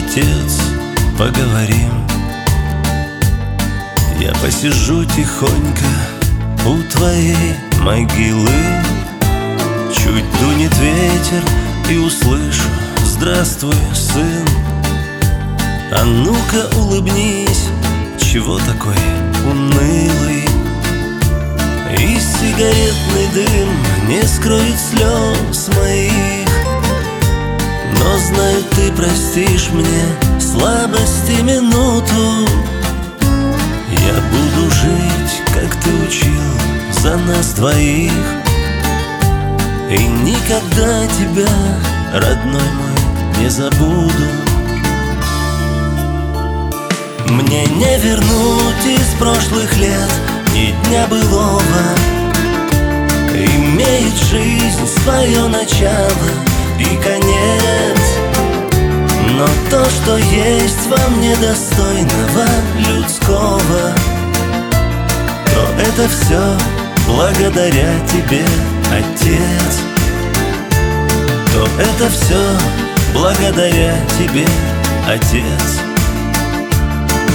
отец, поговорим. Я посижу тихонько у твоей могилы. Чуть дунет ветер и услышу Здравствуй, сын А ну-ка улыбнись Чего такой унылый. И сигаретный дым Не скроет слез простишь мне Слабости минуту. Я буду жить, как ты учил За нас двоих. И никогда тебя родной мой, не забуду. Мне не вернуть из прошлых лет ни дня былого. Имеет жизнь свое начало что есть вам недостойного людского. То это все благодаря тебе, Отец. То это все благодаря тебе, Отец.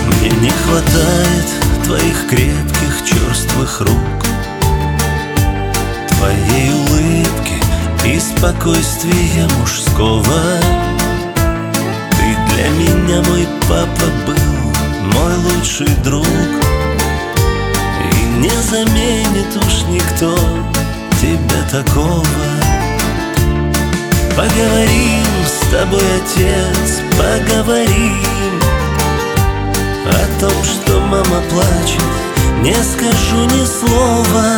Мне не хватает твоих крепких черствых рук. Твоей улыбки и спокойствия мужского меня, мой папа, был мой лучший друг. И не заменит уж никто тебя такого. Поговорим с тобой, отец, поговорим О том, что мама плачет, не скажу ни слова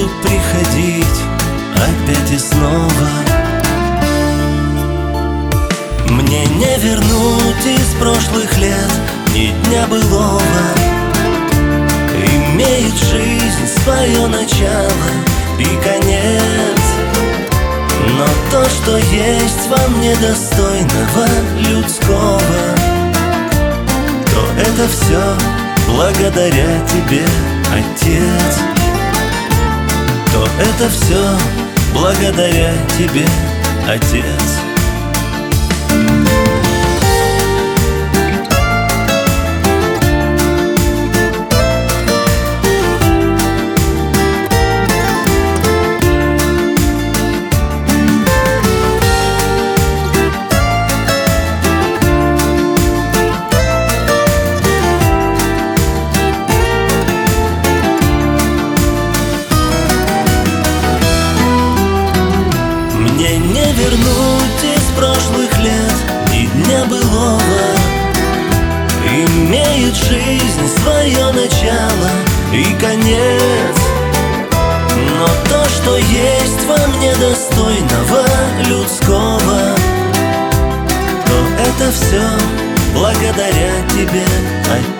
буду приходить опять и снова. Мне не вернуть из прошлых лет ни дня былого. Имеет жизнь свое начало и конец. Но то, что есть вам недостойного людского То это все благодаря тебе, Отец это все благодаря тебе, Отец Имеет жизнь свое начало и конец. Но то, что есть вам недостойного людского То это все благодаря тебе, Отец